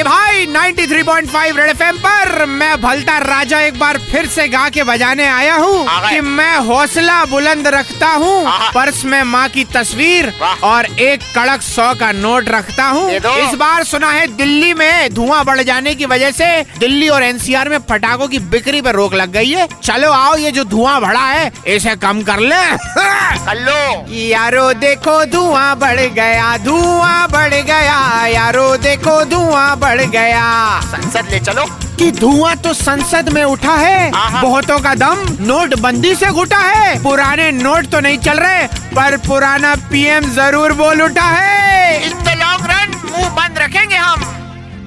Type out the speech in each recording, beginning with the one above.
कि भाई 93.5 red FM पर मैं भलता राजा एक बार फिर से गा के बजाने आया हूँ कि मैं हौसला बुलंद रखता हूँ पर्स में माँ की तस्वीर और एक कड़क सौ का नोट रखता हूँ। इस बार सुना है दिल्ली में धुआँ बढ़ जाने की वजह से दिल्ली और एनसीआर में पटाखों की बिक्री पर रोक लग गई है। चलो आओ ये जो धुआँ बढ़ा है इसे कम कर ले। कर लो। यारो देखो धुआँ बढ़ गया धुआँ बढ़ गया यारो देखो धुआँ बढ़ गया। संसद ले चलो। कि धुआँ तो संसद में उठा है बहुतों का दम नोटबंदी से घुटा है। पुराने नोट तो नहीं चल रहे पर पुराना पीएम ज़रूर बोल उठा है। इन द लॉन्ग रन मुँह बंद रखेंगे हम।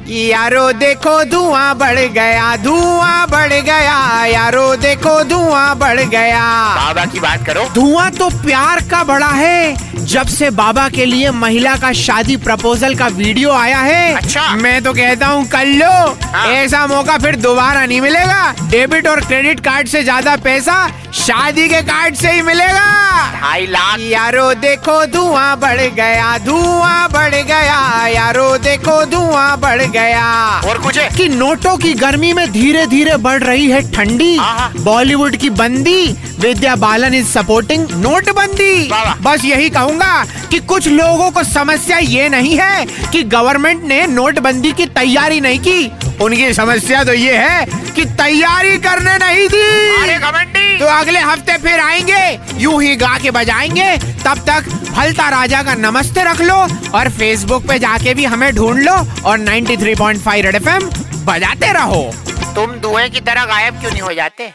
यारो देखो धुआँ बढ़ गया धुआँ बढ़ गया। यारो देखो धुआँ बढ़ गया। बाबा की बात करो। धुआँ तो प्यार का बड़ा है जब से बाबा के लिए महिला का शादी प्रपोजल का वीडियो आया है अच्छा। मैं तो कहता हूँ कर लो। हाँ। ऐसा मौका फिर दोबारा नहीं मिलेगा। डेबिट और क्रेडिट कार्ड से ज़्यादा पैसा शादी के कार्ड से ही मिलेगा। ढाई लाख। यारो देखो धुआँ बढ़ गया धुआँ बढ़ गया। यारो देखो धुआँ बढ़ गया। और कुछ? है? कि नोटों की गर्मी में धीरे धीरे बढ़ रही है ठंडी। बॉलीवुड की बंदी विद्या बालन इज़ सपोर्टिंग नोटबंदी। बस यही कहूँगा कि कुछ लोगों को समस्या ये नहीं है कि गवर्नमेंट ने नोटबंदी की तैयारी नहीं की। उनकी समस्या तो ये है कि तैयारी करने नहीं दी। तो अगले हफ़्ते फिर आएँगे यूँ ही गा के बजाएँगे। तब तक फलता राजा का नमस्ते रख लो और फेसबुक पे जाके भी हमें ढूंढ लो और 93.5 रेड एफएम बजाते रहो। तुम धुएँ की तरह गायब क्यों नहीं हो जाते?